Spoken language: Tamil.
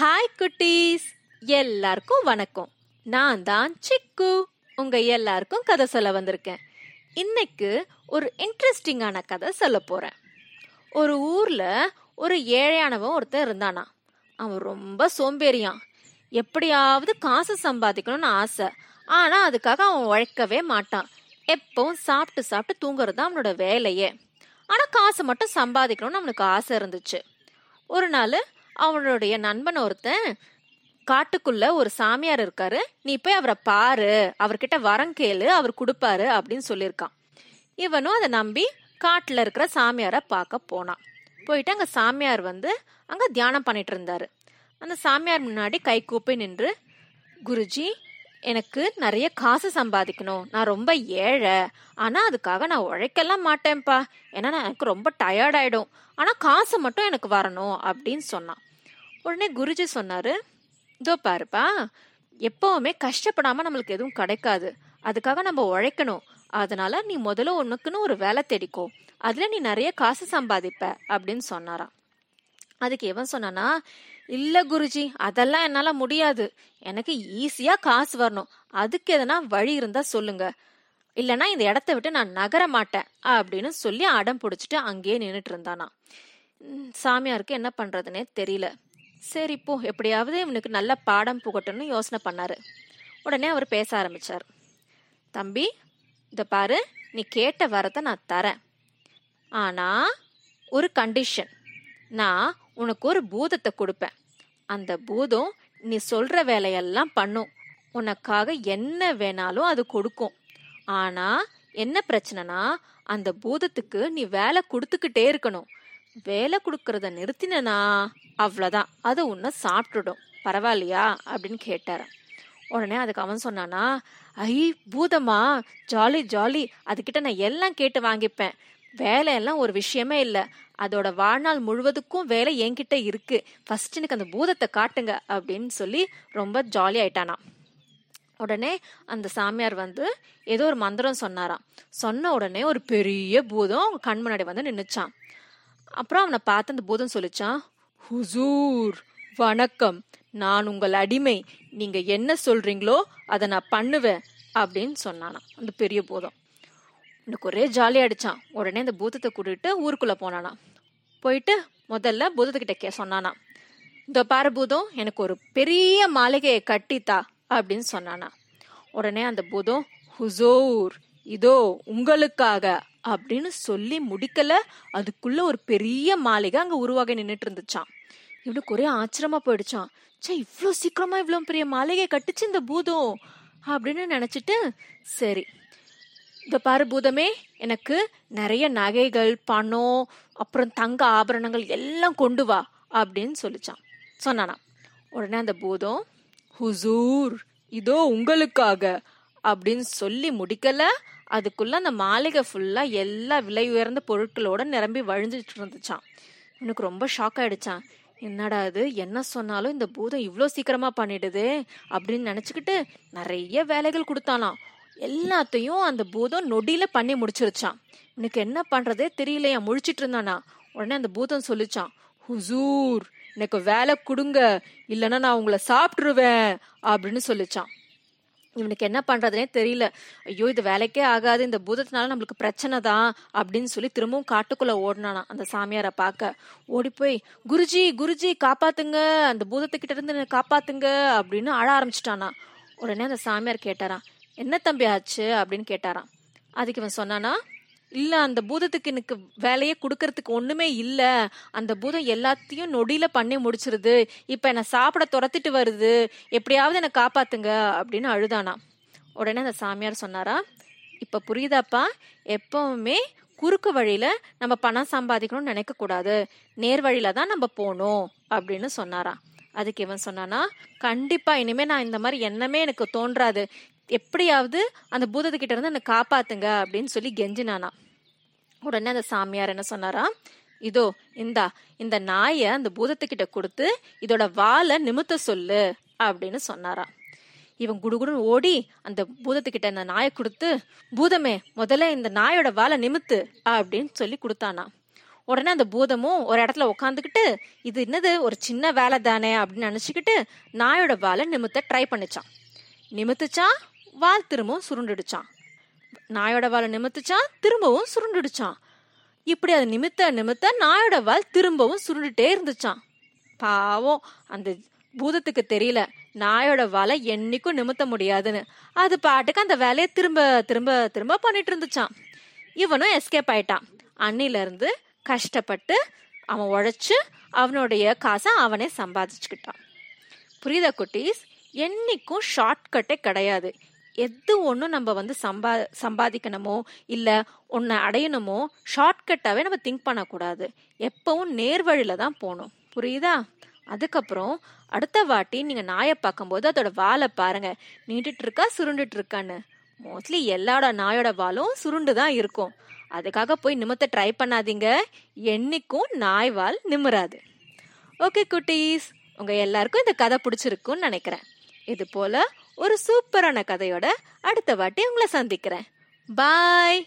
ஹாய் குட்டீஸ். எல்லாருக்கும் வணக்கம். நான் தான் சிக்கு. உங்க எல்லாருக்கும் கதை சொல்ல வந்திருக்கேன். இன்னைக்கு ஒரு இன்ட்ரெஸ்டிங்கான கதை சொல்ல போறேன். ஒரு ஊர்ல ஒரு ஏழையானவன் ஒருத்தன் இருந்தானா? அவன் ரொம்ப சோம்பேறியான். எப்படியாவது காசு சம்பாதிக்கணும்னு ஆசை. ஆனா அதுக்காக அவன் உழைக்கவே மாட்டான். எப்பவும் சாப்பிட்டு சாப்பிட்டு தூங்குறது தான் அவனோட வேலையே. ஆனா காசு மட்டும் சம்பாதிக்கணும்னு அவனுக்கு ஆசை இருந்துச்சு. ஒரு நாள் அவனுடைய நண்பன் ஒருத்தன் காட்டுக்குள்ள ஒரு சாமியார் இருக்காரு. நீ போய் அவரை பாரு. அவர்கிட்ட வரம் கேளு. அவர் கொடுப்பாரு அப்படின்னு சொல்லியிருக்கான். இவனும் அதை நம்பி காட்டில் இருக்கிற சாமியாரை பார்க்க போனான். போயிட்டு அங்கே சாமியார் வந்து அங்கே தியானம் பண்ணிட்டு இருந்தாரு. அந்த சாமியார் முன்னாடி கை கூப்பி நின்று குருஜி எனக்கு நிறைய காசு சம்பாதிக்கணும். நான் ரொம்ப ஏழை. ஆனா அதுக்காக நான் உழைக்கலாம் மாட்டேன்ப்பா. ஏன்னா நான் எனக்கு ரொம்ப டயர்ட் ஆயிடும். ஆனா காசு மட்டும் எனக்கு வரணும் அப்படின்னு சொன்னான். உடனே குருஜி சொன்னாரு இதோ பாருப்பா எப்பவுமே கஷ்டப்படாம நம்மளுக்கு எதுவும் கிடைக்காது. அதுக்காக நம்ம உழைக்கணும். அதனால நீ முதல்ல உனக்குன்னு ஒரு வேலை தேடிக்கோ. அதுல நீ நிறைய காசு சம்பாதிப்ப. அப்படின்னு சொன்னாராம். அதுக்கு எவன் சொன்னானா இல்ல குருஜி அதெல்லாம் என்னால முடியாது. எனக்கு ஈஸியா காசு வரணும். அதுக்கு எதனா வழி இருந்தா சொல்லுங்க. இல்லனா இந்த இடத்த விட்டு நான் நகர மாட்டேன் அப்படின்னு சொல்லி அடம் பிடிச்சிட்டு அங்கேயே நின்றுட்டு இருந்தானா. சாமியாருக்கு என்ன பண்றதுன்னே தெரியல. சரி இப்போ எப்படியாவது இவனுக்கு நல்ல பாடம் புகட்டும்னு யோசனை பண்ணாரு. உடனே அவர் பேச ஆரம்பிச்சார். தம்பி இத பாரு நீ கேட்ட வரத்தை நான் தரேன். ஆனா ஒரு கண்டிஷன் நான் உனக்கு ஒரு பூதத்தை கொடுப்பேன். அந்த பூதம் நீ சொல்ற வேலையெல்லாம் பண்ணும். உனக்காக என்ன வேணாலும் அது கொடுக்கும். ஆனா என்ன பிரச்சனைனா அந்த பூதத்துக்கு நீ வேலை கொடுத்துக்கிட்டே இருக்கணும். வேலை கொடுக்கறத நிறுத்தினா அவ்வளோதான் அது உன்னை சாப்பிட்டுடும். பரவாயில்லையா? அப்படின்னு கேட்டார். உடனே அதுக்கு அவன் சொன்னானா ஐ பூதமா? Jolly jolly. அதுக்கிட்ட நான் எல்லாம் கேட்டு வாங்கிப்பேன். வேலையெல்லாம் ஒரு விஷயமே இல்லை. அதோட வாழ்நாள் முழுவதுக்கும் வேலை என்கிட்ட இருக்கு. ஃபர்ஸ்ட் எனக்கு அந்த பூதத்தை காட்டுங்க அப்படின்னு சொல்லி ரொம்ப ஜாலி ஆயிட்டானா. உடனே அந்த சாமியார் வந்து ஏதோ ஒரு மந்திரம் சொன்னாராம். சொன்ன உடனே ஒரு பெரிய பூதம் அவங்க கண் முன்னாடி வந்து நின்னுச்சான் அப்புறம் அவனை பார்த்து அந்த பூதம் சொல்லிச்சான் ஹுசூர் வணக்கம். நான் உங்கள் அடிமை. நீங்க என்ன சொல்றீங்களோ அதை நான் பண்ணுவேன். அப்படின்னு சொன்னானா அந்த பெரிய பூதம். எனக்கு ஒரே ஜாலியாக அடிச்சான். உடனே அந்த பூதத்தை கூட்டிட்டு ஊருக்குள்ளே போனானா போயிட்டு முதல்ல பூதத்துக்கிட்ட கே சொன்னானா இந்த பாரபூதம் எனக்கு ஒரு பெரிய மாளிகையை கட்டித்தா அப்படின்னு சொன்னானா உடனே அந்த பூதம் ஹுசோர் இதோ உங்களுக்காக அப்படின்னு சொல்லி முடிக்கல. அதுக்குள்ள ஒரு பெரிய மாளிகை அங்க உருவாகி நின்றுட்டு இருந்துச்சான் இவனுக்கு ஒரே ஆச்சரியமா போயிடுச்சான் சே இவ்வளோ சீக்கிரமா இவ்வளோ பெரிய மாளிகை கட்டுச்சு இந்த பூதம் அப்படின்னு நினைச்சிட்டு சரி இந்த பாரு பூதமே எனக்கு நிறைய நகைகள் பணம் அப்புறம் தங்க ஆபரணங்கள் எல்லாம் கொண்டு வா அப்படின்னு சொல்லிச்சான். சொன்னானா உடனே அந்த பூதம் ஹுசூர் இதோ உங்களுக்காக அப்படின்னு சொல்லி முடிக்கல. அதுக்குள்ள அந்த மாளிகை ஃபுல்லா எல்லா விலை உயர்ந்த பொருட்களோட நிரம்பி வழிஞ்சிட்டு இருந்துச்சான் எனக்கு ரொம்ப ஷாக் ஆயிடுச்சான் என்னடா இது? என்ன சொன்னாலும் இந்த பூதம் இவ்வளோ சீக்கிரமா பண்ணிடுது அப்படின்னு நினச்சிக்கிட்டு நிறைய வேலைகள் கொடுத்தாலாம் எல்லாத்தையும் அந்த பூதம் நொடியில பண்ணி முடிச்சிருச்சான் உனக்கு என்ன பண்றதே தெரியலையா? முழிச்சிட்டு இருந்தானா? உடனே அந்த பூதம் சொல்லிச்சான் ஹுசூர் எனக்கு வேலை கொடுங்க. இல்லைன்னா நான் உங்களை சாப்பிட்டுருவேன் அப்படின்னு சொல்லிச்சான் இவனுக்கு என்ன பண்றதுனே தெரியல. ஐயோ இது வேலைக்கே ஆகாது. இந்த பூதத்தினால நம்மளுக்கு பிரச்சனை தான் அப்படின்னு சொல்லி திரும்பவும் காட்டுக்குள்ள ஓடினானா அந்த சாமியாரை பார்க்க. ஓடி போய் குருஜி குருஜி காப்பாத்துங்க. அந்த பூதத்துக்கிட்ட இருந்து காப்பாத்துங்க அப்படின்னு அழ ஆரம்பிச்சிட்டானா உடனே அந்த சாமியார் கேட்டாரான் என்ன தம்பி ஆச்சு? அப்படின்னு கேட்டாராம். அதுக்கு இவன் சொன்னானா இல்ல அந்த பூதத்துக்கு எனக்கு வேலையை கொடுக்கறதுக்கு ஒண்ணுமே இல்ல. அந்த பூதம் எல்லாத்தையும் நொடியில பண்ணி முடிச்சிருது. இப்ப என்ன சாப்பிட துரத்திட்டு வருது. எப்படியாவது என்ன காப்பாத்துங்க அப்படின்னு அழுதானா உடனே அந்த சாமியார் சொன்னாரா இப்ப புரியுதாப்பா? எப்பவுமே குறுக்கு வழியில நம்ம பணம் சம்பாதிக்கணும்னு நினைக்க கூடாது. நேர் வழியில தான் நம்ம போகணும் அப்படின்னு சொன்னாரா அதுக்கு இவன் சொன்னானா கண்டிப்பா இனிமே நான் இந்த மாதிரி எண்ணமே எனக்கு தோன்றாது. எப்படியாவது அந்த பூதத்துக்கிட்ட இருந்து என்னை காப்பாத்துங்க அப்படின்னு சொல்லி கெஞ்சினானா உடனே அந்த சாமியார் என்ன சொன்னாரா? இதோ இந்தா இந்த நாயை அந்த பூதத்துக்கிட்ட கொடுத்து இதோட வாலை நிமித்த சொல்லு அப்படின்னு சொன்னாரா. இவன் குடுகுடுன்னு ஓடி அந்த பூதத்துக்கிட்ட அந்த நாயை கொடுத்து பூதமே முதல்ல இந்த நாயோட வாலை நிமித்து அப்படின்னு சொல்லி கொடுத்தானா. உடனே அந்த பூதமும் ஒரு இடத்துல உட்காந்துக்கிட்டு இது என்னது ஒரு சின்ன வேலை தானே அப்படின்னு நினச்சிக்கிட்டு நாயோட வாலை நிமித்த ட்ரை பண்ணிச்சான். நிமித்துச்சான் வால் திரும்பவும் சுருண்டுடுச்சான். நாயோட வாலை நிமித்துச்சான் திரும்பவும் சுருண்டுடுச்சான். இப்படி அதை நிமித்த நிமித்த நாயோட வால் திரும்பவும் சுருண்டுட்டே இருந்துச்சான். பாவம் அந்த பூதத்துக்கு தெரியல நாயோட வலை என்னைக்கும் நிமித்த முடியாதுன்னு. அது பாட்டுக்கு அந்த வேலையை திரும்ப திரும்ப திரும்ப பண்ணிட்டு இருந்துச்சான். இவனும் எஸ்கேப் ஆயிட்டான். அன்னில கஷ்டப்பட்டு அவன் உழைச்சு அவனுடைய காசை அவனே சம்பாதிச்சுக்கிட்டான். புரியுதா குட்டீஸ்? என்னைக்கும் ஷார்ட்கட்டே கிடையாது. எது ஒன்றும் நம்ம வந்து சம்பா சம்பாதிக்கணுமோ இல்லை ஒன்று அடையணுமோ ஷார்ட்கட்டாகவே நம்ம திங்க் பண்ணக்கூடாது. எப்பவும் நேர்வழியில் தான் போகணும். புரியுதா? அதுக்கப்புறம் அடுத்த வாட்டி நீங்கள் நாயை பார்க்கும்போது அதோட வாலை பாருங்கள் நீட்டுட்டு இருக்கா சுருண்டுட்டு இருக்கான்னு மோஸ்ட்லி எல்லாரோட நாயோட வாலும் சுருண்டு தான் இருக்கும். அதுக்காக போய் நிமித்த ட்ரை பண்ணாதீங்க. என்னைக்கும் நாய் வால் நிமிராது. ஓகே குட்டீஸ். உங்கள் எல்லாருக்கும் இந்த கதை பிடிச்சிருக்கும்னு நினைக்கிறேன். இது போல ஒரு சூப்பரான கதையோட அடுத்த வாட்டி உங்களை சந்திக்கிறேன். பாய்